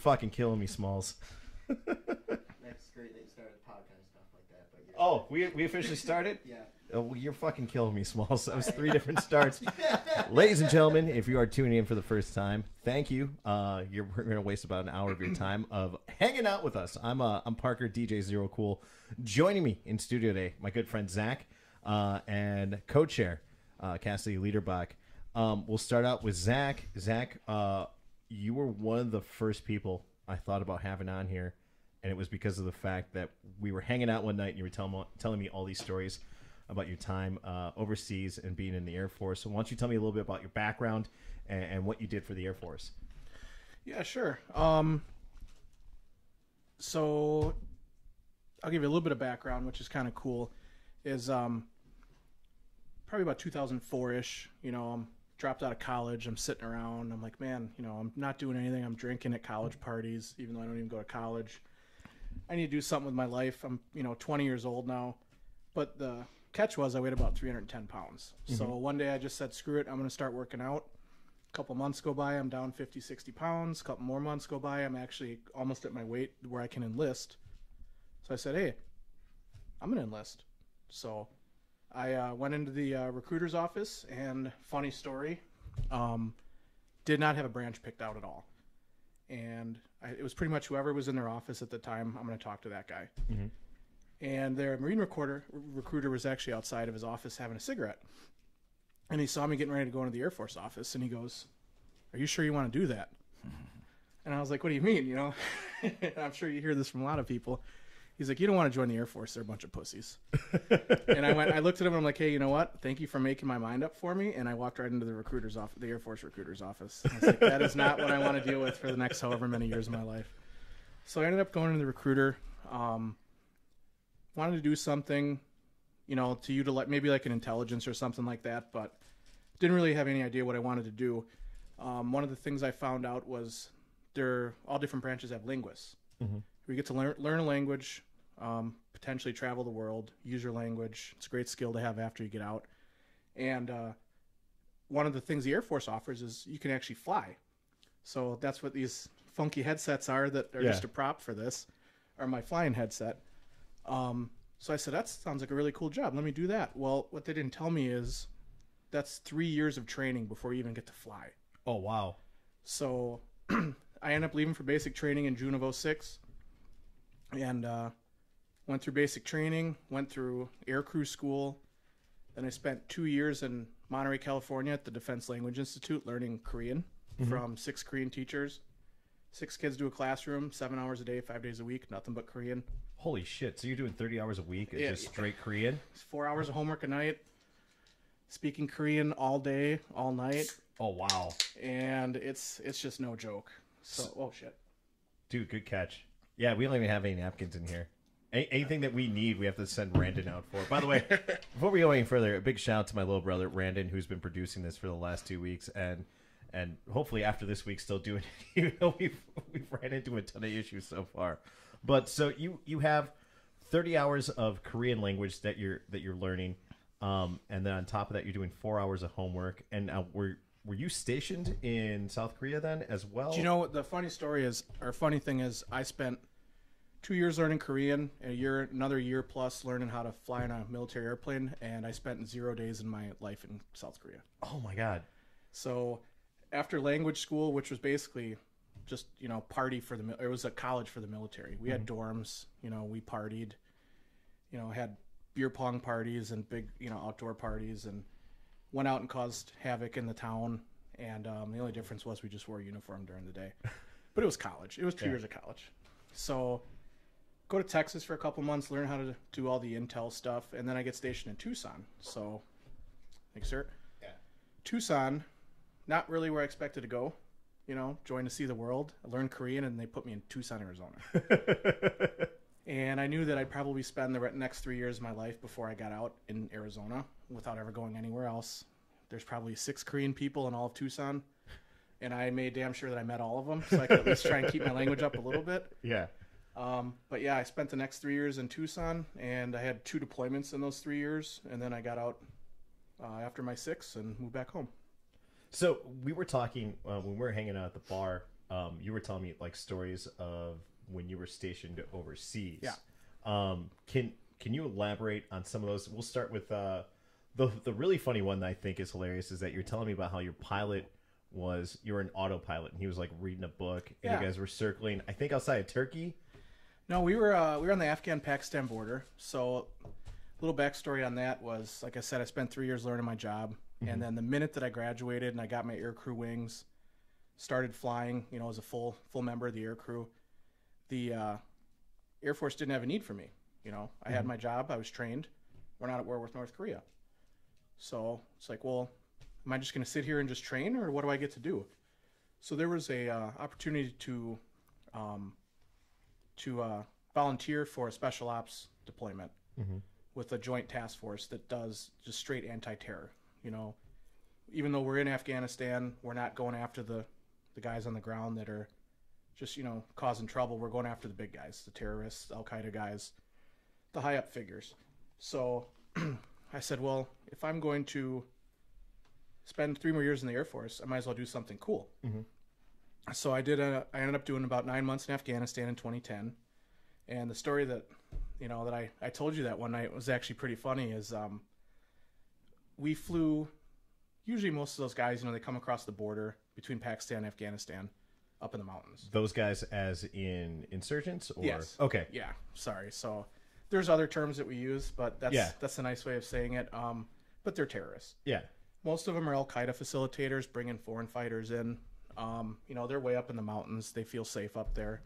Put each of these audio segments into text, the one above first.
fucking killing me, Smalls. That's great that you started the podcast stuff like that. But you're, Oh, we we officially started. yeah. Oh, well, you're fucking killing me, Smalls. That was three different starts. Ladies and gentlemen, if you are tuning in for the first time, thank you. Uh, you're we're gonna waste about an hour of your time of hanging out with us. I'm uh, I'm Parker DJ Zero Cool. Joining me in studio today, my good friend Zach, uh, and co-chair uh, Cassidy Liederbach. Um, we'll start out with Zach. Zach, uh, you were one of the first people I thought about having on here, and it was because of the fact that we were hanging out one night and you were telling telling me all these stories about your time uh, overseas and being in the Air Force. So why don't you tell me a little bit about your background and, and what you did for the Air Force? Yeah, sure. Um, so I'll give you a little bit of background, which is kind of cool. Is um, probably about 2004 ish. You know, I'm dropped out of college. I'm sitting around. I'm like, man, you know, I'm not doing anything. I'm drinking at college parties, even though I don't even go to college. I need to do something with my life. I'm, you know, 20 years old now. But the catch was I weighed about 310 pounds. So mm-hmm. one day I just said, screw it. I'm going to start working out A couple months go by i'm down 50 60 pounds a couple more months go by i'm actually almost at my weight where i can enlist so i said hey i'm going to enlist so i uh, went into the uh, recruiter's office and funny story um, did not have a branch picked out at all and I, it was pretty much whoever was in their office at the time i'm going to talk to that guy and their marine recorder recruiter was actually outside of his office having a cigarette and he saw me getting ready to go into the Air Force office, and he goes, "Are you sure you want to do that?" And I was like, "What do you mean?" You know, I'm sure you hear this from a lot of people. He's like, "You don't want to join the Air Force; they're a bunch of pussies." and I went, I looked at him, and I'm like, "Hey, you know what? Thank you for making my mind up for me." And I walked right into the recruiter's office, the Air Force recruiter's office. I was like, "That is not what I want to deal with for the next however many years of my life." So I ended up going to the recruiter. Um, wanted to do something, you know, to you to utilize maybe like an intelligence or something like that, but didn't really have any idea what I wanted to do. Um, one of the things I found out was they're all different branches have linguists. We get to learn learn a language, um, potentially travel the world, use your language. It's a great skill to have after you get out. And uh, one of the things the Air Force offers is you can actually fly. So that's what these funky headsets are that are Yeah. just a prop for this, are my flying headset. Um, so I said, that sounds like a really cool job. Let me do that. Well, what they didn't tell me is that's three years of training before you even get to fly. Oh wow, So I end up leaving for basic training in June of 06 and uh, went through basic training, went through air crew school. Then I spent two years in Monterey, California at the Defense Language Institute learning Korean mm-hmm. from six Korean teachers. Six kids to a classroom, seven hours a day, five days a week, nothing but Korean. holy shit! So you're doing 30 hours a week, Yeah. just straight Korean? It's four hours of homework a night, speaking Korean all day, all night, Oh wow, and it's it's just no joke. So oh shit. dude, good catch. Yeah, we don't even have any napkins in here. A- anything that we need, we have to send Randon out for. By the way, before we go any further, a big shout out to my little brother Randon, who's been producing this for the last two weeks, and and hopefully after this week still doing it, even though we've we've ran into a ton of issues so far. But so you you have thirty hours of Korean language that you're that you're learning, um, and then on top of that, you're doing four hours of homework. And now were were you stationed in South Korea then as well? Do you know what the funny story is, or funny thing is, I spent two years learning Korean, a year, another year plus learning how to fly in a military airplane, and I spent zero days in my life in South Korea. Oh my god. So, after language school, which was basically just you know party for the, it was a college for the military. We had dorms, you know, we partied, you know, had beer pong parties and big you know outdoor parties, and went out and caused havoc in the town. And um, the only difference was we just wore a uniform during the day. But it was college. It was two Yeah. years of college. So go to Texas for a couple months, learn how to do all the intel stuff, and then I get stationed in Tucson. So, thanks, sir. Yeah. Tucson, not really where I expected to go. You know, join to see the world. I learned Korean, and they put me in Tucson, Arizona. and I knew that I'd probably spend the next three years of my life before I got out in Arizona without ever going anywhere else. There's probably six Korean people in all of Tucson, and I made damn sure that I met all of them, so I could at least try and keep my language up a little bit. Yeah. Um, but yeah, I spent the next three years in Tucson, and I had two deployments in those three years, and then I got out uh, after my six and moved back home. So we were talking uh, when we were hanging out at the bar um, you were telling me like stories of when you were stationed overseas. Yeah. Um, can can you elaborate on some of those? We'll start with uh, the the really funny one that I think is hilarious is that you're telling me about how your pilot was you were an autopilot and he was like reading a book and Yeah. you guys were circling I think outside of Turkey. No, we were uh, we were on the Afghan-Pakistan border. So, a little backstory on that was, like I said, I spent three years learning my job, and then the minute that I graduated and I got my air crew wings, started flying, you know, as a full full member of the air crew, the uh, Air Force didn't have a need for me. You know, I had my job, I was trained. We're not at war with North Korea, so it's like, well, am I just going to sit here and just train, or what do I get to do? So there was a uh, opportunity to um, to uh, volunteer for a special ops deployment with a joint task force that does just straight anti-terror. You know, even though we're in Afghanistan, we're not going after the the guys on the ground that are just you know causing trouble. We're going after the big guys, the terrorists, Al Qaeda guys, the high up figures. So I said, well, if I'm going to spend three more years in the Air Force, I might as well do something cool. So I did. A, I ended up doing about nine months in Afghanistan in 2010, and the story that you know that I I told you that one night was actually pretty funny. Is um, we flew. Usually, most of those guys, you know, they come across the border between Pakistan and Afghanistan, up in the mountains. Those guys as in insurgents or Yes. okay. Yeah, sorry. So there's other terms that we use, but that's Yeah. that's a nice way of saying it. Um, but they're terrorists. Yeah. Most of them are Al Qaeda facilitators, bringing foreign fighters in. Um, you know, they're way up in the mountains. They feel safe up there,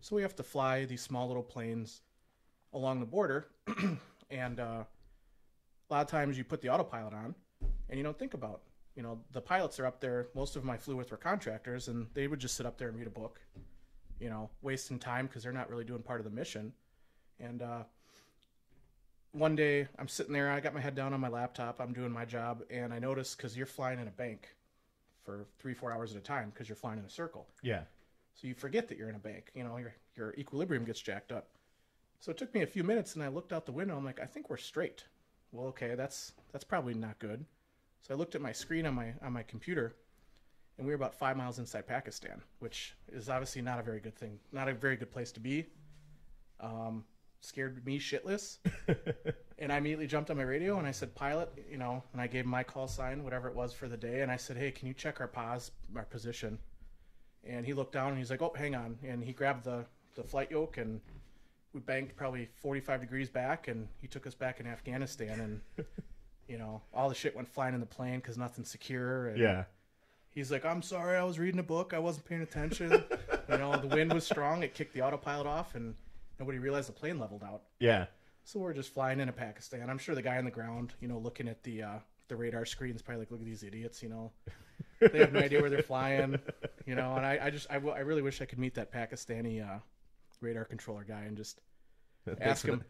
so we have to fly these small little planes along the border, and uh, a lot of times you put the autopilot on, and you don't think about. You know, the pilots are up there. Most of them I flew with were contractors, and they would just sit up there and read a book. You know, wasting time because they're not really doing part of the mission. And uh, one day I'm sitting there, I got my head down on my laptop, I'm doing my job, and I notice because you're flying in a bank for three, four hours at a time because you're flying in a circle. Yeah. So you forget that you're in a bank. You know, your your equilibrium gets jacked up. So it took me a few minutes, and I looked out the window. I'm like, I think we're straight. Well, okay, that's that's probably not good. So I looked at my screen on my on my computer, and we were about five miles inside Pakistan, which is obviously not a very good thing, not a very good place to be. Um, scared me shitless, and I immediately jumped on my radio and I said, "Pilot," you know, and I gave my call sign, whatever it was for the day, and I said, "Hey, can you check our pause, our position?" And he looked down and he's like, "Oh, hang on," and he grabbed the the flight yoke and we banked probably 45 degrees back and he took us back in Afghanistan and you know all the shit went flying in the plane because nothing's secure and Yeah. he's like i'm sorry i was reading a book i wasn't paying attention you know the wind was strong it kicked the autopilot off and nobody realized the plane leveled out Yeah. So we're just flying into pakistan. I'm sure the guy on the ground you know looking at the uh the radar screen's probably like look at these idiots you know? They have no idea where they're flying you know? And i, I just I, w- I really wish i could meet that pakistani uh radar controller guy and just ask him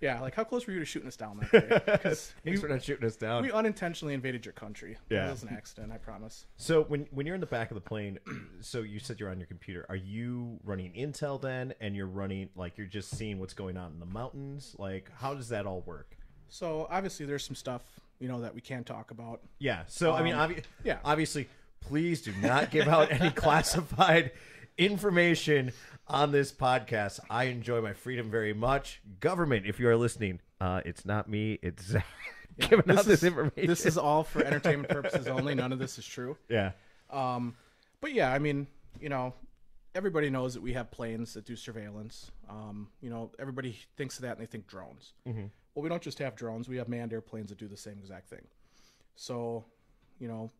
yeah like how close were you to shooting us down that day because Thanks for not shooting us down. we unintentionally invaded your country Yeah. it was an accident i promise So when when you're in the back of the plane, so you said you're on your computer. Are you running Intel then, and you're running like you're just seeing what's going on in the mountains? Like how does that all work? so obviously there's some stuff you know that we can't talk about Yeah. So I mean, Um, obvi- yeah. Obviously, please do not give out any classified information on this podcast. I enjoy my freedom very much. Government, if you are listening, uh, it's not me. It's Zach giving out this is- information. this is all for entertainment purposes only none of this is true yeah. Um, but yeah, I mean, you know, everybody knows that we have planes that do surveillance. Um, you know, everybody thinks of that and they think drones. Mm-hmm. Well, we don't just have drones; we have manned airplanes that do the same exact thing. So, you know,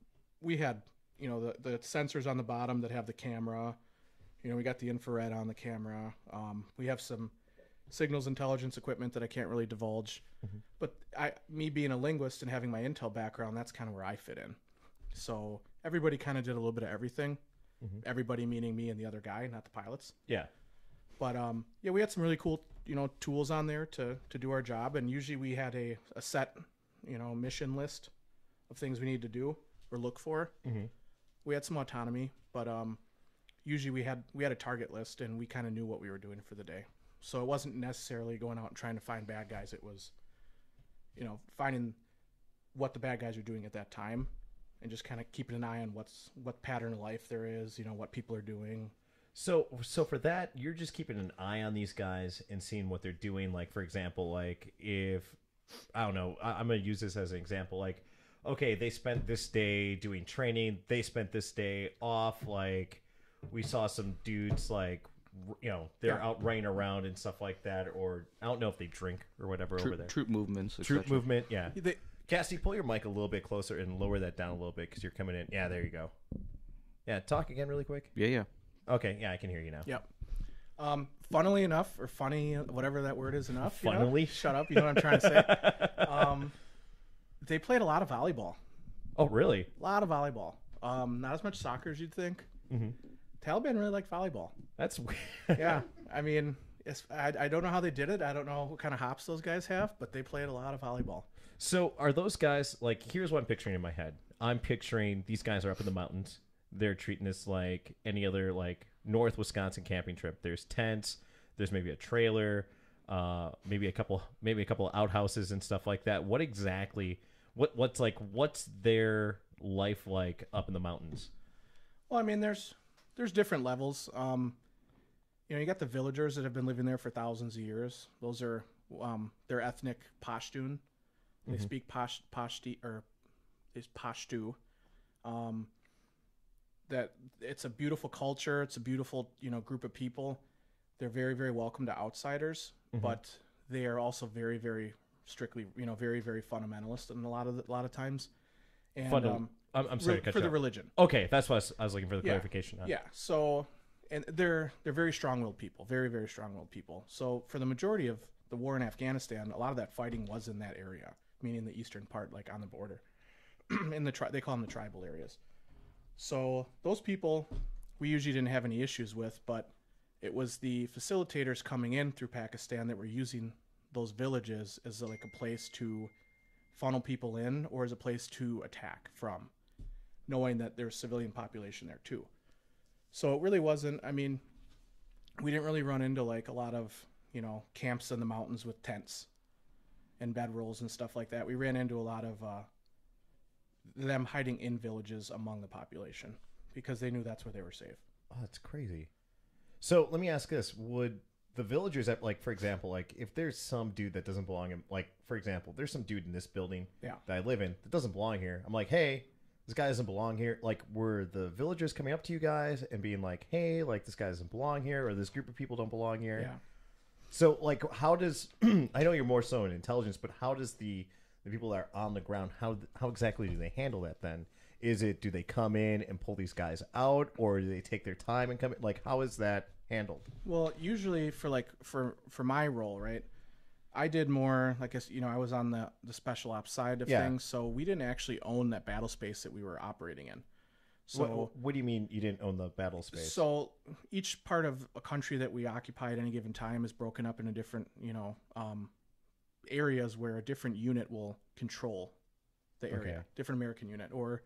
we had you know the the sensors on the bottom that have the camera. You know, we got the infrared on the camera. Um, we have some signals intelligence equipment that I can't really divulge. But I, me being a linguist and having my intel background, that's kind of where I fit in. So everybody kind of did a little bit of everything. Everybody meaning me and the other guy, not the pilots. Yeah. But um, yeah, we had some really cool, you know, tools on there to to do our job. And usually we had a, a set, you know, mission list of things we need to do or look for. We had some autonomy, but um, usually we had we had a target list and we kind of knew what we were doing for the day. So it wasn't necessarily going out and trying to find bad guys. It was, you know, finding what the bad guys are doing at that time and just kind of keeping an eye on what's what pattern of life there is, you know, what people are doing. So, so for that, you're just keeping an eye on these guys and seeing what they're doing. Like, for example, like if I don't know, I, I'm to use this as an example. Like, okay, they spent this day doing training. They spent this day off. Like, we saw some dudes like, you know, they're Yeah. out running around and stuff like that. Or I don't know if they drink or whatever over there. troop movements. Troop movement, yeah. They, Cassie, pull your mic a little bit closer and lower that down a little bit because you're coming in. Yeah, there you go. Yeah, talk again really quick. Yeah, yeah. Okay, yeah, I can hear you now. Yep. Um, funnily enough, or funny, whatever that word is enough. you know? Funnily? Shut up. You know what I'm trying to say. um, they played a lot of volleyball. Oh, really? A lot of volleyball. Um, not as much soccer as you'd think. Mhm. Taliban really like volleyball. That's weird. Yeah. I mean, I, I don't know how they did it. I don't know what kind of hops those guys have, but they played a lot of volleyball. So are those guys like? Here's what I'm picturing in my head. I'm picturing these guys are up in the mountains. They're treating this like any other like North Wisconsin camping trip. There's tents. There's maybe a trailer. Uh, maybe a couple, maybe a couple of outhouses and stuff like that. What exactly? What what's like? What's their life like up in the mountains? Well, I mean, there's there's different levels. Um, you know, you got the villagers that have been living there for thousands of years. Those are um, they're ethnic Pashtun. They speak Pash Pashti or is Pashtu. Um, that it's a beautiful culture. It's a beautiful you know group of people. They're very very welcome to outsiders, but they are also very very strictly you know very very fundamentalist in a lot of the, a lot of times. And Funda- um, I'm, I'm sorry re- for you the off. religion. Okay, that's what I was, I was looking for the Yeah. clarification. on. Yeah. So, and they're they're very strong-willed people, very very strong-willed people. So for the majority of the war in Afghanistan, a lot of that fighting was in that area, meaning the eastern part, like on the border, in the tri- they call them the tribal areas. So those people, we usually didn't have any issues with, but it was the facilitators coming in through Pakistan that were using those villages as like a place to funnel people in or as a place to attack from knowing that there's civilian population there too. So it really wasn't. I mean, we didn't really run into like a lot of you know camps in the mountains with tents and bedrolls and stuff like that. We ran into a lot of uh, them hiding in villages among the population because they knew that's where they were safe. Oh, that's crazy. So let me ask this: Would the villagers, at like for example, like if there's some dude that doesn't belong in, like for example, there's some dude in this building Yeah. that I live in that doesn't belong here. I'm like, hey, this guy doesn't belong here. Like, were the villagers coming up to you guys and being like, hey, like this guy doesn't belong here, or this group of people don't belong here? Yeah. So like, how does I know you're more so in intelligence, but how does the the people that are on the ground how how exactly do they handle that then? Is it do they come in and pull these guys out, or do they take their time and come in? Like, how is that handled? Well, usually for like for for my role, right? I did more like I you know I was on the the special ops side of Yeah. things, so we didn't actually own that battle space that we were operating in. So what, what do you mean you didn't own the battle space? So each part of a country that we occupy at any given time is broken up into different, you know, um, areas where a different unit will control the area, Okay. different American unit, or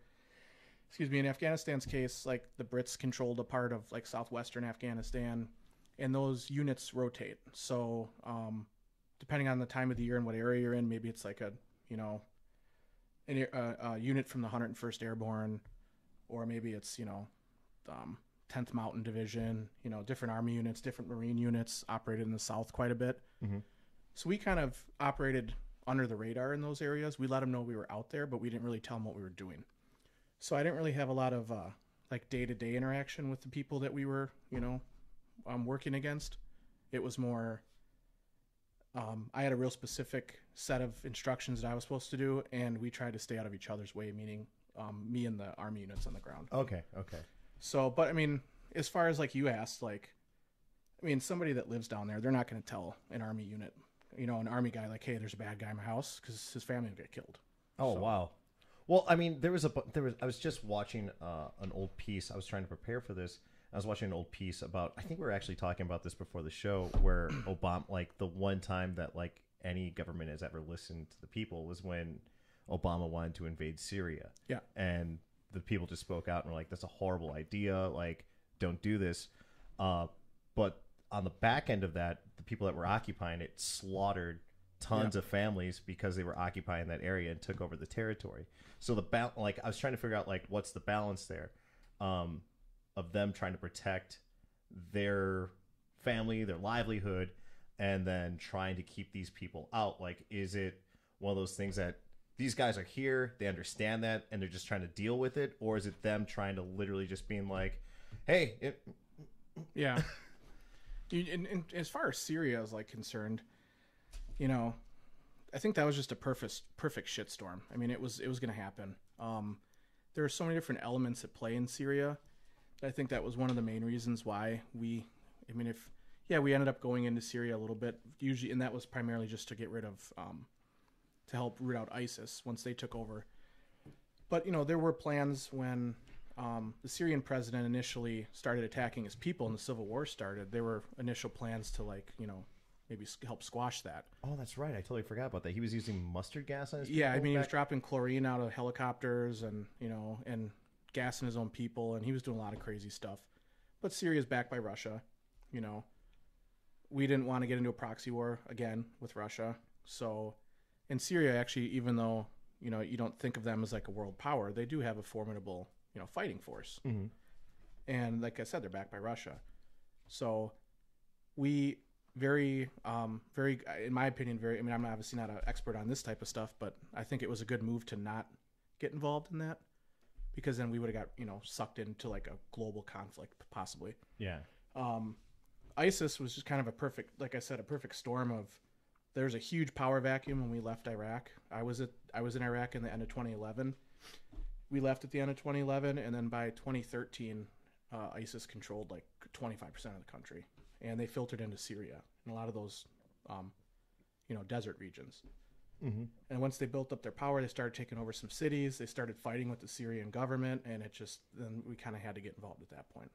excuse me, in Afghanistan's case, like the Brits controlled a part of like southwestern Afghanistan, and those units rotate. So um, depending on the time of the year and what area you're in, maybe it's like a, you know, an, a, a unit from the 101st Airborne or maybe it's you know um, 10th mountain division you know different army units different marine units operated in the south quite a bit. Mhm. so we kind of operated under the radar in those areas. We let them know we were out there but we didn't really tell them what we were doing. So i didn't really have a lot of uh, like day-to-day interaction with the people that we were you know um, working against. It was more um, I had a real specific set of instructions that I was supposed to do, and we tried to stay out of each other's way, meaning um, me and the army units on the ground. okay, okay. So, but I mean, as far as like you asked, like, I mean, somebody that lives down there, they're not going to tell an army unit, you know, an army guy, like, hey, there's a bad guy in my house because his family will get killed. Oh So- wow. Well, I mean, there was a there was I was just watching uh, an old piece. I was trying to prepare for this. I was watching an old piece about. I think we were actually talking about this before the show, where Obama, like the one time that like any government has ever listened to the people was when Obama wanted to invade Syria. Yeah. and the people just spoke out and were like, "That's a horrible idea. Like, don't do this." Uh, but on the back end of that, the people that were occupying it slaughtered tons of families because they were occupying that area and took over the territory. So the ba- like I was trying to figure out like what's the balance there um, of them trying to protect their family, their livelihood, and then trying to keep these people out. Like, is it one of those things that these guys are here, they understand that, and they're just trying to deal with it, or is it them trying to literally just being like, "Hey, it, Yeah. And as far as Syria is like concerned, you know, I think that was just a perfect perfect shitstorm. I mean, it was it was going to happen. Um, there are so many different elements at play in Syria. I think that was one of the main reasons why we. I mean, if yeah, we ended up going into Syria a little bit, usually, and that was primarily just to get rid of, um, to help root out ISIS once they took over. But you know, there were plans when um, the Syrian president initially started attacking his people and the civil war started. There were initial plans to like you know maybe help squash that. oh, that's right, I totally forgot about that. He was using mustard gas on his Yeah, I mean he was dropping chlorine out of helicopters and you know and gassing his own people and he was doing a lot of crazy stuff. But Syria's backed by Russia, you know. We didn't want to get into a proxy war again with Russia. So in Syria actually even though, you know, you don't think of them as like a world power, they do have a formidable, you know, fighting force. Mhm. And like I said, they're backed by Russia. So we very um very in my opinion very i mean i'm obviously not an expert on this type of stuff but i think it was a good move to not get involved in that because then we would have got you know sucked into like a global conflict possibly. Yeah, um isis was just kind of a perfect like i said a perfect storm of there's a huge power vacuum when we left iraq. I was at i was in iraq in the end of 2011 we left at the end of 2011 and then by 2013 uh, isis controlled like 25% of the country and they filtered into syria and a lot of those um, you know desert regions Mhm. and once they built up their power they started taking over some cities they started fighting with the syrian government and it just then we kind of had to get involved at that point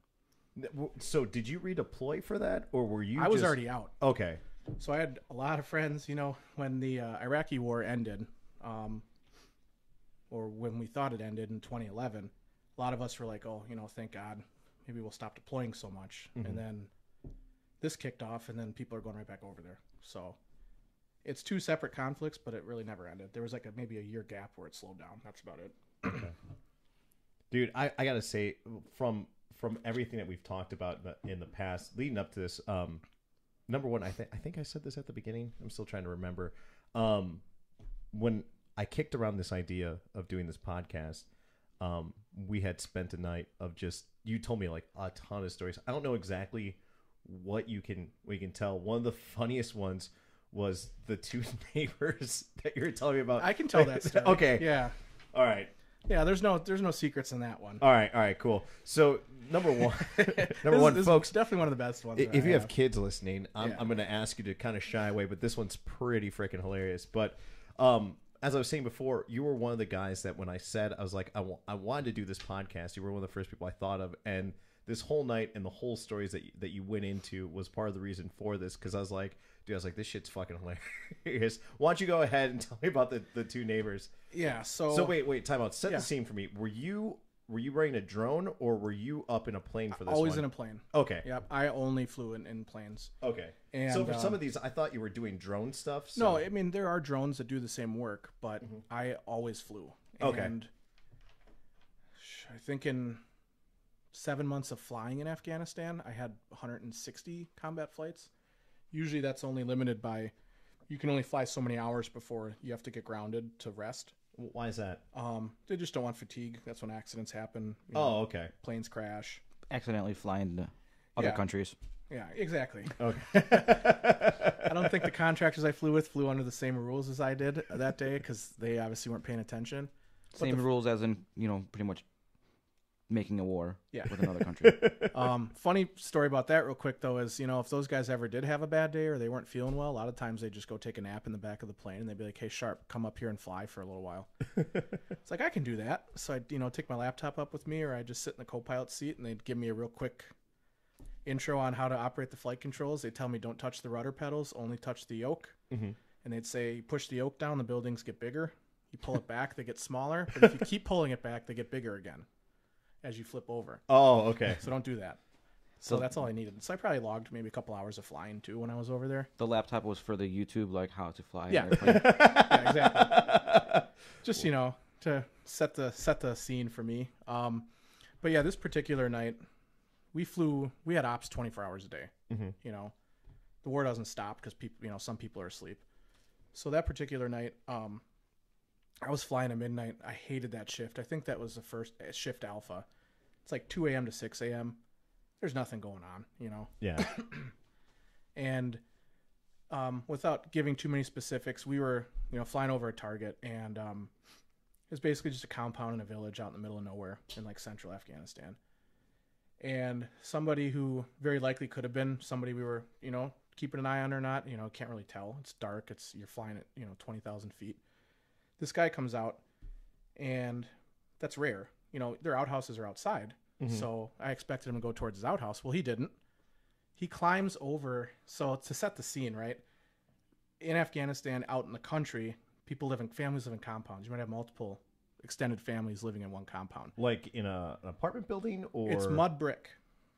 So, did you redeploy for that, or were you? i was already out okay. So I had a lot of friends, you know, when the uh, Iraqi war ended, um, or when we thought it ended in 2011, a lot of us were like, oh, you know, thank God, maybe we'll stop deploying so much. And then this kicked off, and then people are going right back over there. So it's two separate conflicts, but it really never ended. There was like a, maybe a year gap where it slowed down. That's about it. dude I, I gotta say from from everything that we've talked about in the past leading up to this um number one i think i think i said this at the beginning i'm still trying to remember um when i kicked around this idea of doing this podcast um we had spent a night of just you told me like a ton of stories i don't know exactly what you can we can tell one of the funniest ones was the two neighbors that you were telling me about I can tell that story. okay Yeah. all right Yeah. There's no there's no secrets in that one. all right, all right, cool. So number one, number This- one, this is folks. definitely one of the best ones. If you have kids listening, I'm, Yeah. I'm going to ask you to kind of shy away, but this one's pretty freaking hilarious. But um, as I was saying before, you were one of the guys that when I said I was like I I wanted to do this podcast, you were one of the first people I thought of, and this whole night and the whole stories that you, that you went into was part of the reason for this because I was like, dude, I was like, this shit's fucking hilarious. Why don't you go ahead and tell me about the, the two neighbors? Yeah. So So wait, wait, time out. Set Yeah. the scene for me. Were you were you running a drone or were you up in a plane for this always one? in a plane. Okay. Yep. I only flew in, in planes. Okay. And, so for some um, of these, I thought you were doing drone stuff. So. No, I mean there are drones that do the same work, but I always flew. Okay. And I think in seven months of flying in Afghanistan, I had 160 combat flights. Usually, that's only limited by you can only fly so many hours before you have to get grounded to rest. Why is that? Um, they just don't want fatigue. That's when accidents happen. you know, Oh, okay. planes crash. accidentally flying to other Yeah. countries. Yeah, exactly. Okay. I don't think the contractors I flew with flew under the same rules as I did that day because they obviously weren't paying attention. Same rules as in you know pretty much making a war Yeah. with another country. Um, funny story about that, real quick though, is you know if those guys ever did have a bad day or they weren't feeling well, a lot of times they just go take a nap in the back of the plane and they'd be like, "Hey, Sharp, come up here and fly for a little while." it's like I can do that, so I'd you know take my laptop up with me, or I just sit in the co-pilot seat and they'd give me a real quick intro on how to operate the flight controls. They tell me don't touch the rudder pedals, only touch the yoke, Mhm. and they'd say push the yoke down, the buildings get bigger. You pull it back, they get smaller, but if you keep pulling it back, they get bigger again as you flip over. Oh, okay. So don't do that. So So- that's all I needed. So I probably logged maybe a couple hours of flying too when I was over there. The laptop was for the YouTube, like how to fly. an Yeah. airplane. Yeah, exactly. Just you know to set the set the scene for me. Um, but yeah, this particular night, we flew. We had ops twenty four hours a day. Mhm. You know, the war doesn't stop because people, you know, some people are asleep. So that particular night, um, I was flying at midnight. I hated that shift. I think that was the first uh, shift alpha. It's like two a.m. to six a.m. There's nothing going on. You know, Yeah. and um, without giving too many specifics, we were you know flying over a target, and um, it was basically just a compound in a village out in the middle of nowhere in like central Afghanistan. And somebody who very likely could have been somebody we were you know keeping an eye on or not, you know, can't really tell. It's dark. It's you're flying at you know twenty thousand feet. This guy comes out, and that's rare. You know, their outhouses are outside, mm-hmm. so I expected him to go towards his outhouse. Well, he didn't. He climbs over. So to set the scene right in afghanistan out in the country people live in families live in compounds. You might have multiple extended families living in one compound. Like in a, an apartment building or? It's mud brick.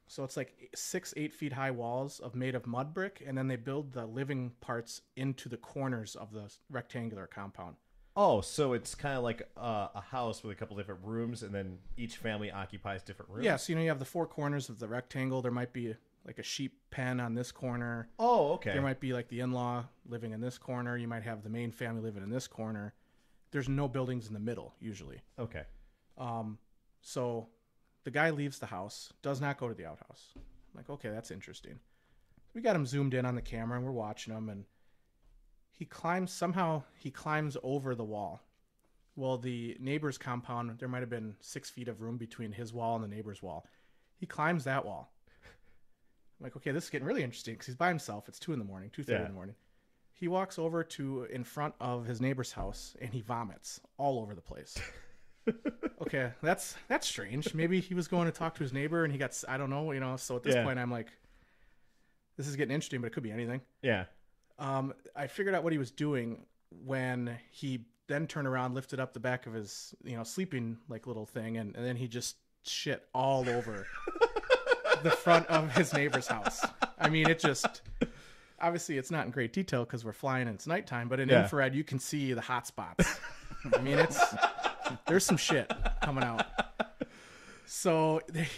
So it's like six eight feet high walls of made of mud brick and then they build the living parts into the corners of the rectangular compound Oh, so it's kind of like uh, a house with a couple different rooms, and then each family occupies different rooms. yeah so you know you have the four corners of the rectangle there might be like a sheep pen on this corner Oh, okay. There might be like the in-law living in this corner. You might have the main family living in this corner. There's no buildings in the middle usually. okay. Um, so the guy leaves the house, does not go to the outhouse. I'm like, okay, that's interesting. We got him zoomed in on the camera and we're watching him and he climbs somehow he climbs over the wall. Well, the neighbor's compound, there might have been six feet of room between his wall and the neighbor's wall. He climbs that wall. I'm like, okay, this is getting really interesting because he's by himself. It's two in the morning, two thirty Yeah. in the morning. He walks over to in front of his neighbor's house and he vomits all over the place. okay, that's that's strange. Maybe he was going to talk to his neighbor and he got i don't know, you know. So at this Yeah. point, I'm like, this is getting interesting, but it could be anything. Yeah. Um, I figured out what he was doing when he then turned around, lifted up the back of his you know sleeping like little thing, and, and then he just shit all over the front of his neighbor's house. I mean, it just obviously it's not in great detail because we're flying and it's nighttime, but in Yeah. infrared you can see the hot spots. I mean, it's there's some shit coming out. So they,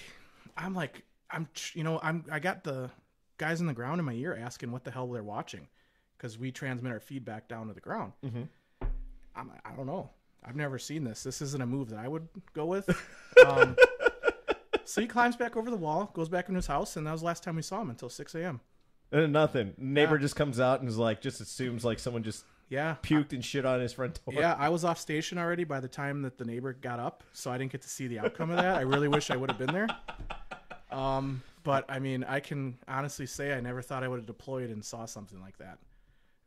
I'm like, I'm, you know, I'm, I got the guys in the ground in my ear asking what the hell they're watching, because we transmit our feedback down to the ground. Mhm. I'm, I don't know. I've never seen this. This isn't a move that I would go with. Um, so he climbs back over the wall, goes back in his house, and that was the last time we saw him until 6 a.m. And nothing. Neighbor Yeah. just comes out and is like, just assumes like someone just Yeah. puked and shit on his front door. Yeah, I was off station already by the time that the neighbor got up, so I didn't get to see the outcome of that. I really wish I would have been there. Um, but I mean, I can honestly say I never thought I would have deployed and saw something like that.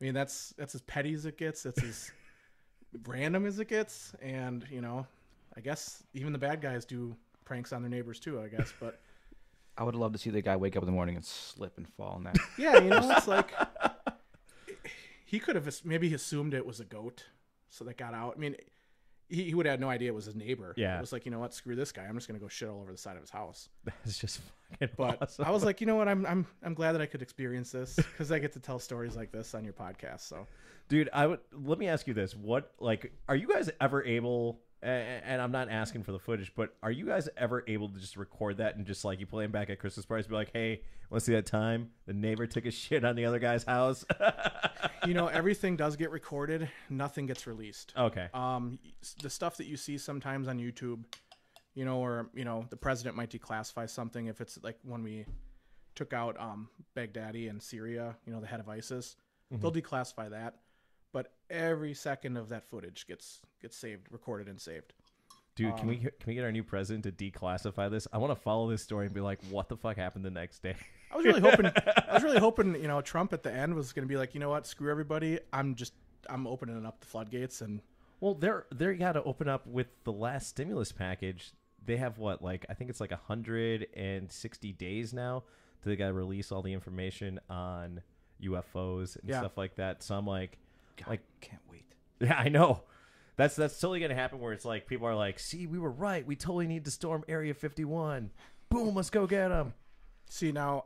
I mean, that's that's as petty as it gets. That's as random as it gets, and you know, I guess even the bad guys do pranks on their neighbors too. I guess, but I would love to see the guy wake up in the morning and slip and fall in that. yeah, you know, it's like he could have maybe assumed it was a goat, so that got out. I mean, he, he would have had no idea it was his neighbor. Yeah. it was like you know what, screw this guy. I'm just gonna go shit all over the side of his house. That's just fucking But awesome. I was like, you know what, I'm I'm I'm glad that I could experience this because I get to tell stories like this on your podcast. So Dude, I would let me ask you this: What like are you guys ever able? And I'm not asking for the footage, but are you guys ever able to just record that and just like you play them back at Christmas parties, be like, "Hey, want to see that time the neighbor took a shit on the other guy's house?" you know, everything does get recorded. Nothing gets released. okay, um the stuff that you see sometimes on YouTube, you know, or you know, the president might declassify something if it's like when we took out um Baghdadi in Syria, you know, the head of ISIS. They'll declassify that. But every second of that footage gets gets saved, recorded and saved. dude, can we um, can we get our new president to declassify this? I want to follow this story and be like, "What the fuck happened the next day?" I was really hoping I was really hoping, you know, Trump at the end was gonna be like, you know what, screw everybody. I'm just I'm opening up the floodgates and Well, they're they're got to open up with the last stimulus package. They have what, like I think it's like hundred and sixty days now to they got to release all the information on UFOs and Yeah. stuff like that. So I'm like, God, Like- can't wait. yeah, I know. That's that's totally gonna happen. Where it's like people are like, "See, we were right. We totally need to storm Area 51. Boom, let's go get them." See now,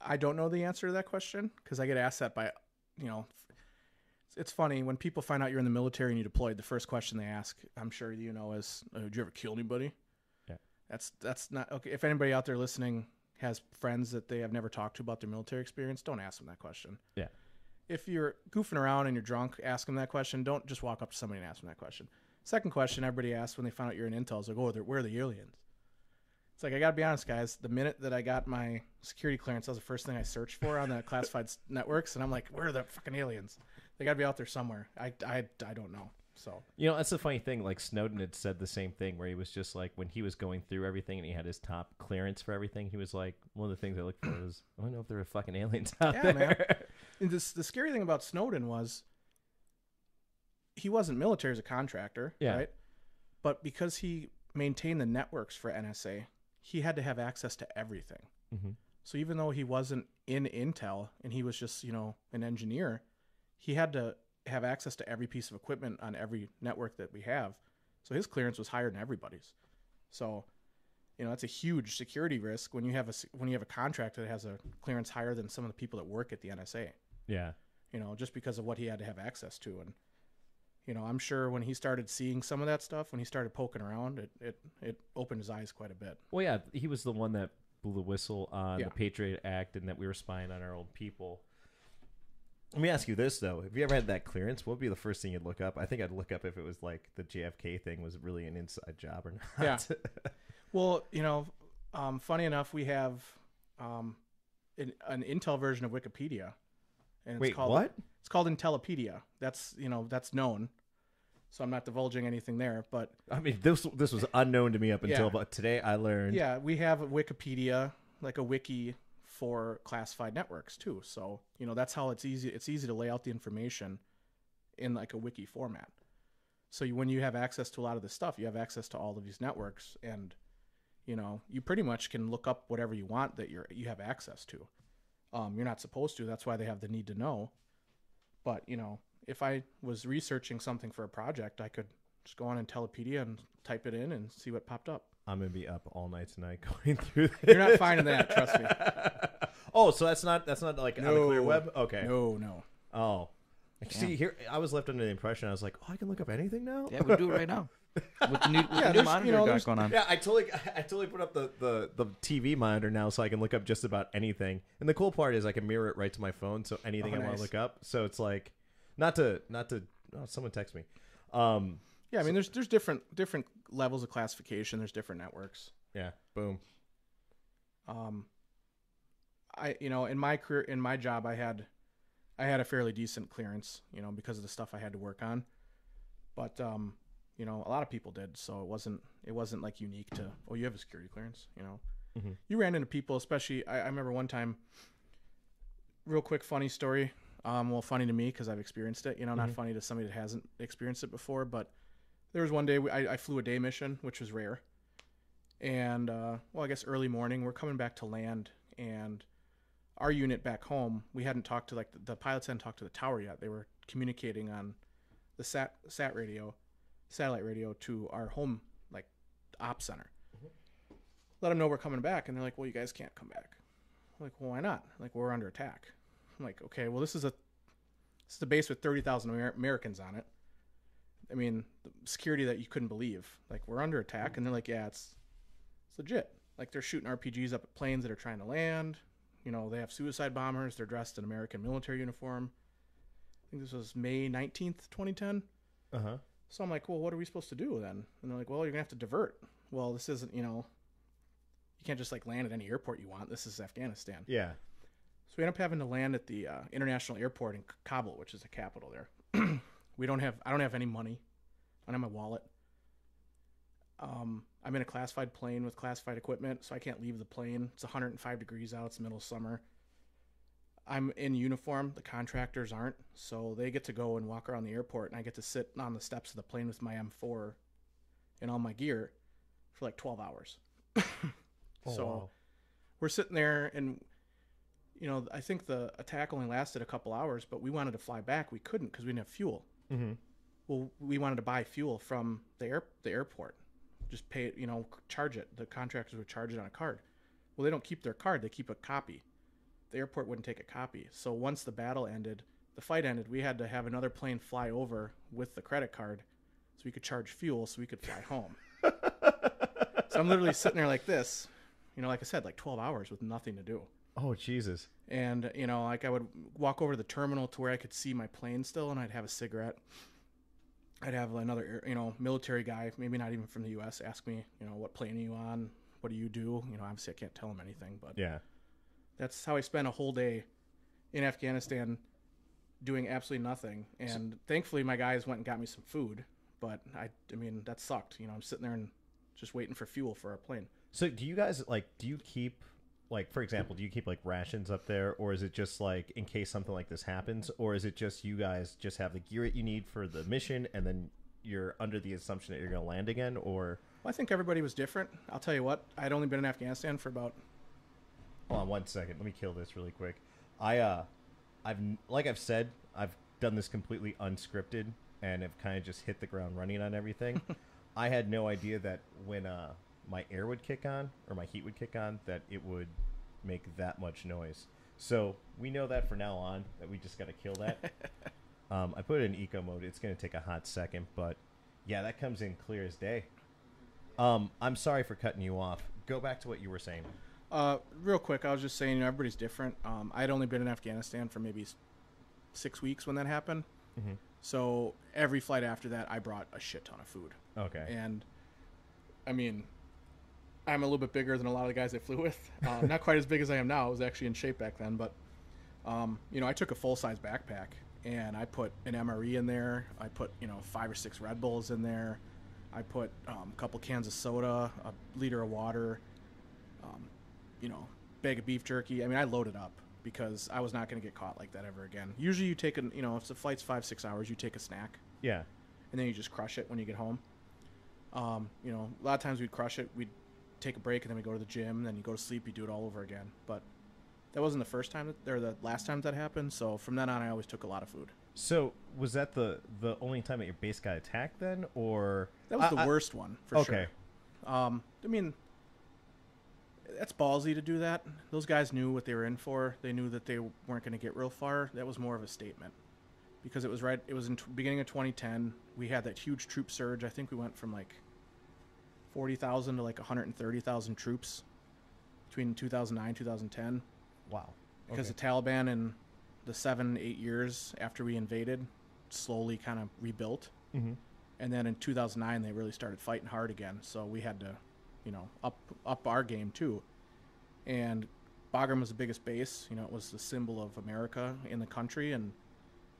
I don't know the answer to that question because I get asked that by, you know, it's funny when people find out you're in the military and you deployed. The first question they ask, I'm sure you know, is, uh, "Did you ever kill anybody?" Yeah. That's that's not okay. If anybody out there listening has friends that they have never talked to about their military experience, don't ask them that question. Yeah. If you're goofing around and you're drunk, ask them that question. Don't just walk up to somebody and ask them that question. Second question everybody asks when they find out you're in intel is like, "Oh, where are the aliens?" It's like I gotta be honest, guys. The minute that I got my security clearance, that was the first thing I searched for on the classified networks, and I'm like, "Where are the fucking aliens? They gotta be out there somewhere." I, I, I don't know. So You know, that's the funny thing. Like Snowden had said the same thing, where he was just like, when he was going through everything and he had his top clearance for everything, he was like, one of the things I looked for was, I don't know if there are fucking aliens out Yeah, there. And this, the scary thing about Snowden was he wasn't military as a contractor, Yeah. right? But because he maintained the networks for NSA, he had to have access to everything. Mhm. So even though he wasn't in Intel and he was just, you know, an engineer, he had to have access to every piece of equipment on every network that we have. So his clearance was higher than everybody's. So, you know, that's a huge security risk when you have a when you have a contract that has a clearance higher than some of the people that work at the NSA. Yeah. You know, just because of what he had to have access to and you know, I'm sure when he started seeing some of that stuff, when he started poking around, it it, it opened his eyes quite a bit. Well, yeah, he was the one that blew the whistle on Yeah. the Patriot Act and that we were spying on our own people. Let me ask you this though: If you ever had that clearance, what would be the first thing you'd look up? I think I'd look up if it was like the JFK thing was really an inside job or not. Yeah. Well, you know, um, funny enough, we have um, an, an Intel version of Wikipedia, and it's Wait, called what? It's called Intellipedia. That's you know that's known. So I'm not divulging anything there, but I mean, this this was unknown to me up until Yeah. about today. I learned. yeah, we have Wikipedia, like a wiki for classified networks too. So you know that's how it's easy. It's easy to lay out the information in like a wiki format. So you, when you have access to a lot of this stuff, you have access to all of these networks, and you know you pretty much can look up whatever you want that you're you have access to. Um, you're not supposed to. That's why they have the need to know. But you know, if I was researching something for a project, I could just go on Intellipedia and type it in and see what popped up. I'm gonna be up all night tonight going through. This. You're not finding that, trust me. oh, so that's not that's not like on the clear web. Okay. No, no. Oh, see here, I was left under the impression I was like, oh, I can look up anything now. Yeah, we do it right now with the new, with Yeah, the new monitor you know, got going on. Yeah, I totally, I totally put up the, the, the TV monitor now, so I can look up just about anything. And the cool part is I can mirror it right to my phone, so anything Oh, I want to look up. So it's like, not to, not to. Oh, someone text me. Um, Yeah, I mean, there's there's different different levels of classification. There's different networks. yeah, boom. Um, I you know in my career in my job I had I had a fairly decent clearance you know because of the stuff I had to work on, but um you know a lot of people did so it wasn't it wasn't like unique to oh you have a security clearance you know Mhm. you ran into people especially I, I remember one time real quick funny story um well funny to me because I've experienced it you know not Mhm. funny to somebody that hasn't experienced it before but there was one day we, I, I flew a day mission which was rare and uh, well, I guess early morning, we're coming back to land, and our unit back home, we hadn't talked to like the, the pilots hadn't talked to the tower yet. They were communicating on the sat sat radio, satellite radio to our home like op center. Let them know we're coming back, and they're like, "Well, you guys can't come back." I'm like, well, why not? Like, we're under attack. I'm like, okay, well, this is a this is a base with thirty thousand Amer- Americans on it. I mean, the security that you couldn't believe. Like, we're under attack, and they're like, yeah, it's it's legit. Like they're shooting RPGs up at planes that are trying to land. You know, they have suicide bombers. They're dressed in American military uniform. I think this was May 19th, 2010. Uh huh. So I'm like, well, what are we supposed to do then? And they're like, well, you're gonna have to divert. Well, this isn't, you know, you can't just like land at any airport you want. This is Afghanistan. Yeah. So we end up having to land at the uh, international airport in Kabul, which is the capital there. we don't have, I don't have any money. I don't have my wallet. Um, I'm in a classified plane with classified equipment, so I can't leave the plane. It's 105 degrees out. It's middle of summer. I'm in uniform. The contractors aren't, so they get to go and walk around the airport, and I get to sit on the steps of the plane with my M4 and all my gear for like 12 hours. Oh, so wow. we're sitting there and you know i think the attack only lasted a couple hours but we wanted to fly back we couldn't because we didn't have fuel Mhm. well we wanted to buy fuel from the air the airport just pay it you know charge it the contractors would charge it on a card Well, they don't keep their card; they keep a copy. The airport wouldn't take a copy. So once the battle ended, the fight ended, we had to have another plane fly over with the credit card, so we could charge fuel, so we could fly home. so I'm literally sitting there like this, you know, like I said, like 12 hours with nothing to do. Oh Jesus. And you know, like I would walk over to the terminal to where I could see my plane still, and I'd have a cigarette. I'd have another, you know, military guy, maybe not even from the U.S., ask me, you know, what plane are you on? What do you do? You know, obviously I can't tell him anything, but Yeah. That's how I spent a whole day in Afghanistan doing absolutely nothing. And thankfully, my guys went and got me some food. But I, I mean, that sucked. You know, I'm sitting there and just waiting for fuel for our plane. So do you guys like do you keep like for example, do you keep like rations up there or is it just like in case something like this happens or is it just you guys just have the gear that you need for the mission and then you're under the assumption that you're going to land again or Well, I think everybody was different. I'll tell you what, I'd only been in Afghanistan for about Hold on one second. Let me kill this really quick. I uh I've like I've said, I've done this completely unscripted and have kind of just hit the ground running on everything. I had no idea that when uh my air would kick on or my heat would kick on that it would make that much noise. So we know that for now on that we just got to kill that. um, I put it in eco mode. It's going to take a hot second, but yeah, that comes in clear as day. Um, I'm sorry for cutting you off. Go back to what you were saying. Uh, real quick, I was just saying, you know, everybody's different. Um, I'd only been in Afghanistan for maybe six weeks when that happened. Mhm. So every flight after that, I brought a shit ton of food. Okay. And I mean, I'm a little bit bigger than a lot of the guys I flew with. Uh, not quite as big as I am now. I was actually in shape back then, but um, you know, I took a full size backpack and I put an MRE in there. I put you know five or six Red Bulls in there. I put um, a couple cans of soda, a liter of water, um, you know, bag of beef jerky. I mean, I loaded up because I was not going to get caught like that ever again. Usually, you take an you know if the flight's five six hours, you take a snack yeah. and then you just crush it when you get home. Um, you know, a lot of times we'd crush it, we'd take a break, and then we go to the gym, then you go to sleep, you do it all over again. But that wasn't the first time that, or the last time that happened. So from then on, I always took a lot of food. So was that the the only time that your base got attacked then, or That was the I- worst one for Okay. sure. Um, I mean, that's ballsy to do that. Those guys knew what they were in for. They knew that they weren't going to get real far. That was more of a statement because it was right. It was in t- beginning of 2010. We had that huge troop surge. I think we went from like 40,000 to like 130,000 troops between 2009 2010 Wow. because Okay. the Taliban in the seven eight years after we invaded slowly kind of rebuilt Mhm. and then in 2009 they really started fighting hard again so we had to you know up up our game too. And Bagram was the biggest base you know it was the symbol of America in the country. And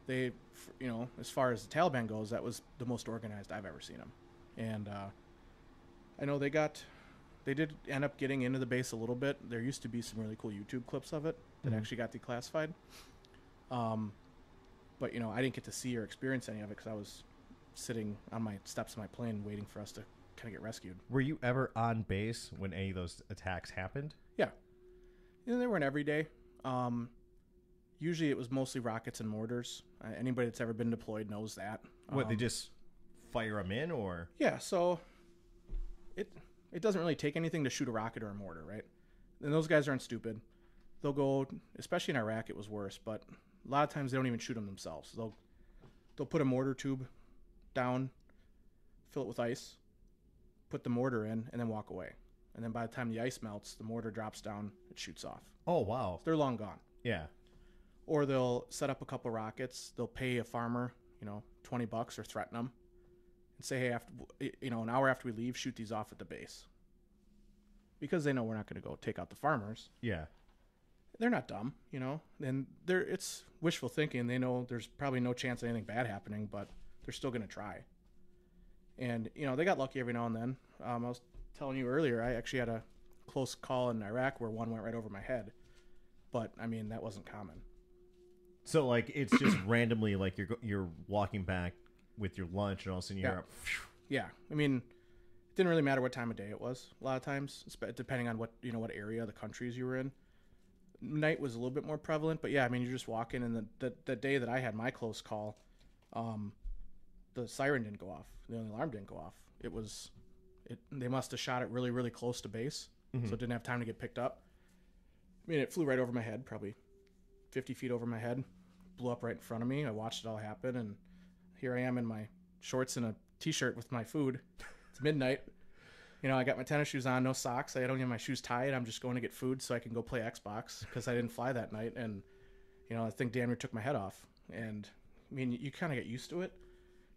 they you know as far as the Taliban goes that was the most organized I've ever seen them and uh, I know they got they did end up getting into the base a little bit. There used to be some really cool YouTube clips of it that Mhm. actually got declassified. Um, but you know I didn't get to see or experience any of it because I was sitting on my steps of my plane waiting for us to kind of get rescued. Were you ever on base when any of those attacks happened? Yeah, you know, they weren't every day. Um, usually it was mostly rockets and mortars. Uh, anybody that's ever been deployed knows that. What they Um, just fire them in, or Yeah, so it it doesn't really take anything to shoot a rocket or a mortar, right? And those guys aren't stupid. They'll go, especially in Iraq, it was worse. But a lot of times they don't even shoot them themselves. They'll they'll put a mortar tube down, fill it with ice, put the mortar in, and then walk away. And then by the time the ice melts, the mortar drops down, it shoots off. oh wow, They're long gone yeah, or they'll set up a couple rockets. They'll pay a farmer, you know, twenty bucks or threaten them, and say, "Hey, after you know, an hour after we leave, shoot these off at the base," because they know we're not going to go take out the farmers. yeah, They're not dumb, you know, and they're it's wishful thinking. They know there's probably no chance of anything bad happening, but they're still going to try. And you know, they got lucky every now and then. Um, I was telling you earlier, I actually had a close call in Iraq where one went right over my head, but I mean that wasn't common. So like it's just randomly like you're you're walking back with your lunch, and all of a sudden you're Yeah. up. Yeah, I mean, it didn't really matter what time of day it was. A lot of times, depending on what you know, what area the countries you were in. Night was a little bit more prevalent, but yeah, I mean, you're just walking, and the the, the day that I had my close call, um, the siren didn't go off, the only alarm didn't go off. It was, it they must have shot it really really close to base, so mm-hmm. it didn't have time to get picked up. I mean, it flew right over my head, probably 50 feet over my head, blew up right in front of me. I watched it all happen, and here I am in my shorts and a t-shirt with my food. It's midnight. You know, I got my tennis shoes on, no socks. I don't even have my shoes tied. I'm just going to get food so I can go play Xbox because I didn't fly that night. And you know, I think damn near took my head off. And I mean, you kind of get used to it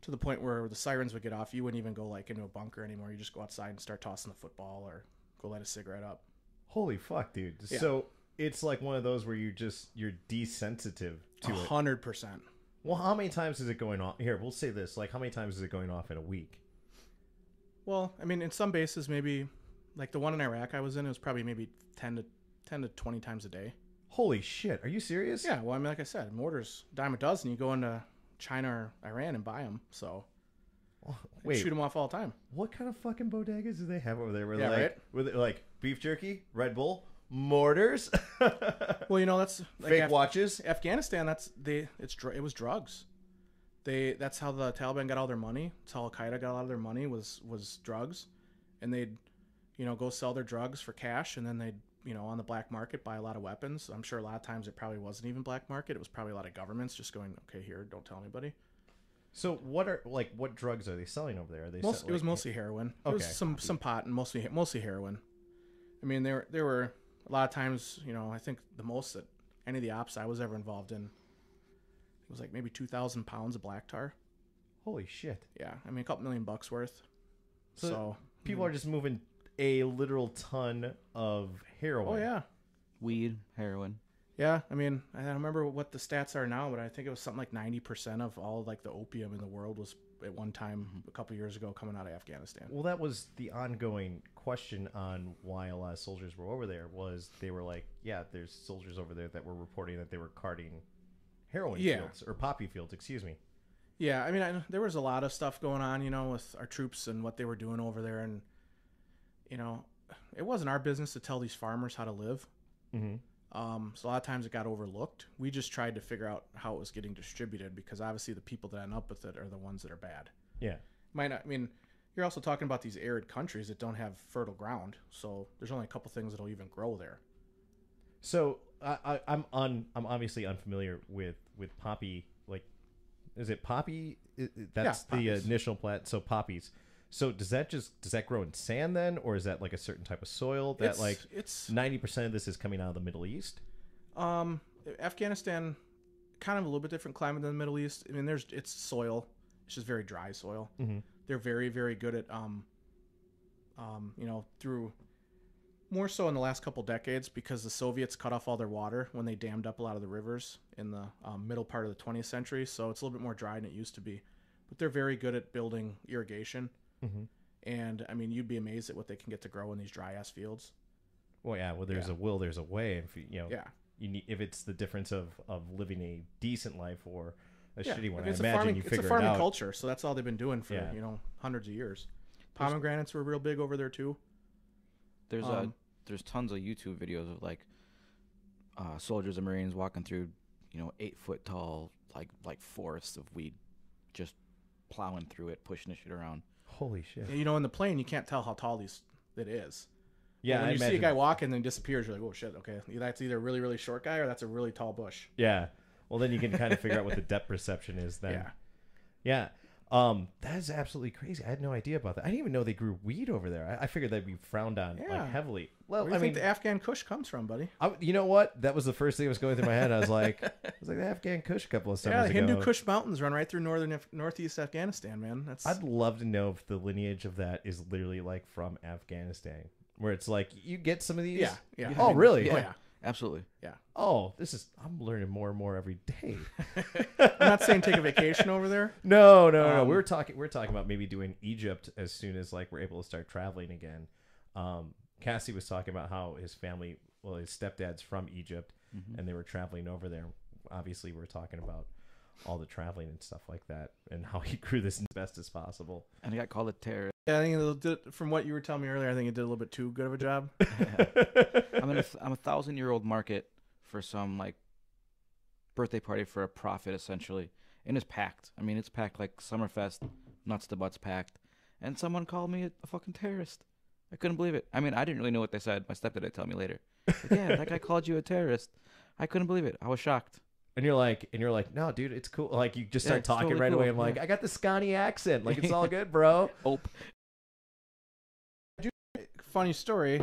to the point where the sirens would get off. You wouldn't even go like into a bunker anymore. You just go outside and start tossing the football or go light a cigarette up. Holy fuck, dude. Yeah. So it's like one of those where you just you're desensitive to A it. hundred percent. Well, how many times is it going off? Here, we'll say this. Like, how many times is it going off in a week? Well, I mean, in some bases, maybe like the one in Iraq I was in, it was probably maybe ten to ten to twenty times a day. Holy shit. Are you serious? Yeah, well, I mean, like I said, mortars dime a dozen. You go into China or Iran and buy them. So Wait, shoot them off all the time. what kind of fucking bodegas do they have over there? Where Yeah, like, right? where they, like beef jerky, Red Bull, mortars, Well, you know, that's like fake Af- watches. Afghanistan. That's they. It's dr- it was drugs. They that's how the Taliban got all their money. That's how Al Qaeda got a lot of their money was was drugs, and they'd, you know, go sell their drugs for cash, and then they'd you know on the black market buy a lot of weapons. I'm sure a lot of times it probably wasn't even black market. It was probably a lot of governments just going, okay, here, don't tell anybody. So what are like what drugs are they selling over there? Are they Most, sell- it was mostly heroin. Okay. some some pot and mostly mostly heroin. I mean, there there were a lot of times. You know, I think the most that any of the ops I was ever involved in, it was like maybe two thousand pounds of black tar. Holy shit. Yeah, I mean a couple million bucks worth. So, So, people mm. are just moving a literal ton of heroin. oh yeah, Weed, heroin. yeah. I mean, I don't remember what the stats are now, but I think it was something like ninety percent of all like the opium in the world was at one time mm-hmm. a couple years ago coming out of Afghanistan. Well, that was the ongoing question on why a lot of soldiers were over there. Was they were like, yeah, there's soldiers over there that were reporting that they were carting heroin Yeah. fields or poppy fields. Excuse me. Yeah, I mean, I, there was a lot of stuff going on, you know, with our troops and what they were doing over there, and you know, it wasn't our business to tell these farmers how to live. Mm-hmm. Um, so a lot of times it got overlooked. We just tried to figure out how it was getting distributed because obviously the people that end up with it are the ones that are bad. Yeah. Might not. I mean, you're also talking about these arid countries that don't have fertile ground, so there's only a couple things that'll even grow there. So I, I, I'm un, I'm obviously unfamiliar with with poppy. Like, is it poppy? That's the initial plant. So poppies. So does that just does that grow in sand then, or is that like a certain type of soil that it's, like it's ninety percent of this is coming out of the Middle East? Um, Afghanistan, kind of a little bit different climate than the Middle East. I mean, there's it's soil. It's just very dry soil. Mhm. They're very very good at um, um, you know, through more so in the last couple decades because the Soviets cut off all their water when they dammed up a lot of the rivers in the um, middle part of the 20th century. So it's a little bit more dry than it used to be. But they're very good at building irrigation. Mhm. And I mean, you'd be amazed at what they can get to grow in these dry ass fields. Well, yeah. Well, there's Yeah. a will, there's a way. If you, you know, Yeah. you need if it's the difference of of living a decent life or a Yeah, shitty one. I mean, I it's a imagine farming, you it's figure a farming it culture, so that's all they've been doing for Yeah. you know hundreds of years. Pomegranates were real big over there too. There's Um, a there's tons of YouTube videos of like uh, soldiers and marines walking through, you know, eight foot tall like like forests of weed, just plowing through it, pushing the shit around. Holy shit! You know, in the plane, you can't tell how tall these it is. Yeah, But when I you see a guy walking and then disappears, you're like, oh shit, okay, that's either a really really short guy or that's a really tall bush. Yeah. Well, then you can kind of figure out what the depth perception is. Then. Yeah. Yeah. Um, that is absolutely crazy. I had no idea about that. I didn't even know they grew weed over there. I, I figured that'd be frowned on Yeah. like heavily. Well, Where do you I mean, the Afghan Kush comes from, buddy? I, you know what? That was the first thing that was going through my head. I was like, I was like the Afghan Kush a couple of Yeah, the Hindu ago. Kush mountains run right through northern northeast Afghanistan, man. That's I'd love to know if the lineage of that is literally like from Afghanistan, where it's like you get some of these. yeah, yeah. Oh, really? Oh yeah. Absolutely. Yeah. Oh, this is. I'm learning more and more every day. I'm not saying take a vacation over there. No, no, no. Um, we were talking. We are talking about maybe doing Egypt as soon as like we're able to start traveling again. Um, Cassie was talking about how his family, well, his stepdad's from Egypt, and they were traveling over there. Obviously, we are talking about all the traveling and stuff like that, and how he grew this as best as possible. And I got called a terrorist. Yeah, I think it did, from what you were telling me earlier, I think it did a little bit too good of a job. I'm in a, I'm a thousand year old market for some like birthday party for a prophet essentially, and it's packed. I mean, it's packed like Summerfest, nuts to butts packed. And someone called me a, a fucking terrorist. I couldn't believe it. I mean, I didn't really know what they said. My stepdad would tell me later. Like, yeah, that guy called you a terrorist. I couldn't believe it. I was shocked. And you're like, and you're like, no, dude, it's cool. Like you just Yeah, start it's talking totally right away. I'm like, yeah. I got the Scotty accent. Like it's all good, bro. Oh, Funny story.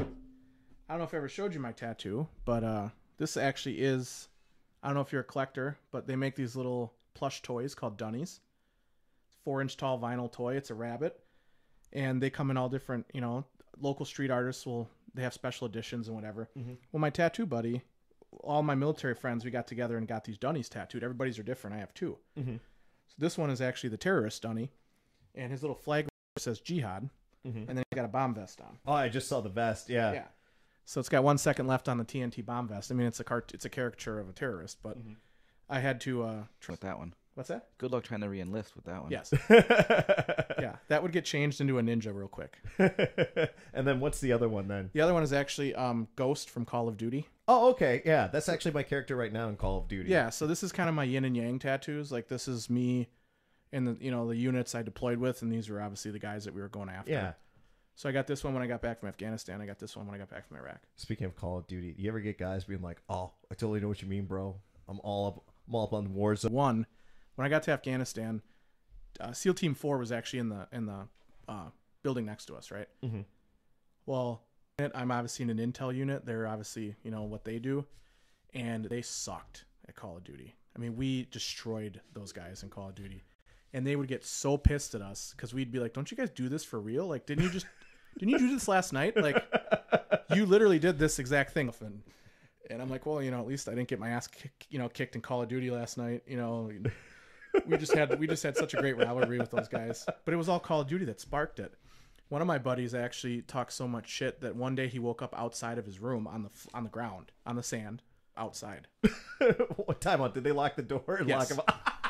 I don't know if I ever showed you my tattoo, but uh, this actually is. I don't know if you're a collector, but they make these little plush toys called Dunnies. Four inch tall vinyl toy. It's a rabbit, and they come in all different. You know, local street artists will they have special editions and whatever. Mhm. Well, my tattoo buddy, all my military friends, we got together and got these Dunnies tattooed. Everybody's are different. I have 2 Mhm. So this one is actually the terrorist Dunny, and his little flag says jihad, Mhm. and then he's got a bomb vest on. Oh, I just saw the vest. Yeah. Yeah. So it's got one second left on the TNT bomb vest. I mean, it's a cart- it's a caricature of a terrorist, but Mhm. I had to. Uh, tr- with that one. what's that? Good luck trying to re-enlist with that one. Yes. yeah, that would get changed into a ninja real quick. and then what's the other one then? The other one is actually um, Ghost from Call of Duty. Oh, okay. Yeah, that's actually my character right now in Call of Duty. Yeah. So this is kind of my yin and yang tattoos. Like this is me, and the you know the units I deployed with, and these were obviously the guys that we were going after. Yeah. So I got this one when I got back from Afghanistan. I got this one when I got back from Iraq. Speaking of Call of Duty, you ever get guys being like, "Oh, I totally know what you mean, bro. I'm all up, I'm all up on Warzone." One, when I got to Afghanistan, uh, SEAL Team Four was actually in the in the uh, building next to us, right? Mhm. Well, I'm obviously in an intel unit. They're obviously you know what they do, and they sucked at Call of Duty. I mean, we destroyed those guys in Call of Duty, and they would get so pissed at us because we'd be like, "Don't you guys do this for real? Like, didn't you just didn't you do this last night? Like, you literally did this exact thing." And, and I'm like, well, you know, at least I didn't get my ass, kick, you know, kicked in Call of Duty last night. You know, we just had we just had such a great rivalry with those guys. But it was all Call of Duty that sparked it. One of my buddies actually talked so much shit that one day he woke up outside of his room on the on the ground on the sand outside. what time out? Did they lock the door and Yes. lock him up?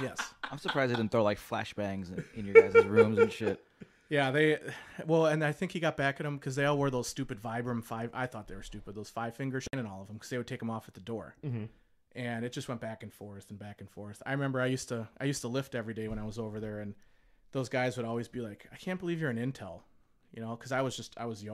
Yes. I'm surprised they didn't throw like flashbangs in, in your guys' rooms and shit. Yeah, they well, and I think he got back at them because they all wore those stupid Vibram five. I thought they were stupid. Those five finger and all of them because they would take them off at the door, Mhm. and it just went back and forth and back and forth. I remember I used to I used to lift every day when I was over there, and those guys would always be like, "I can't believe you're an intel," you know, because I was just I was young.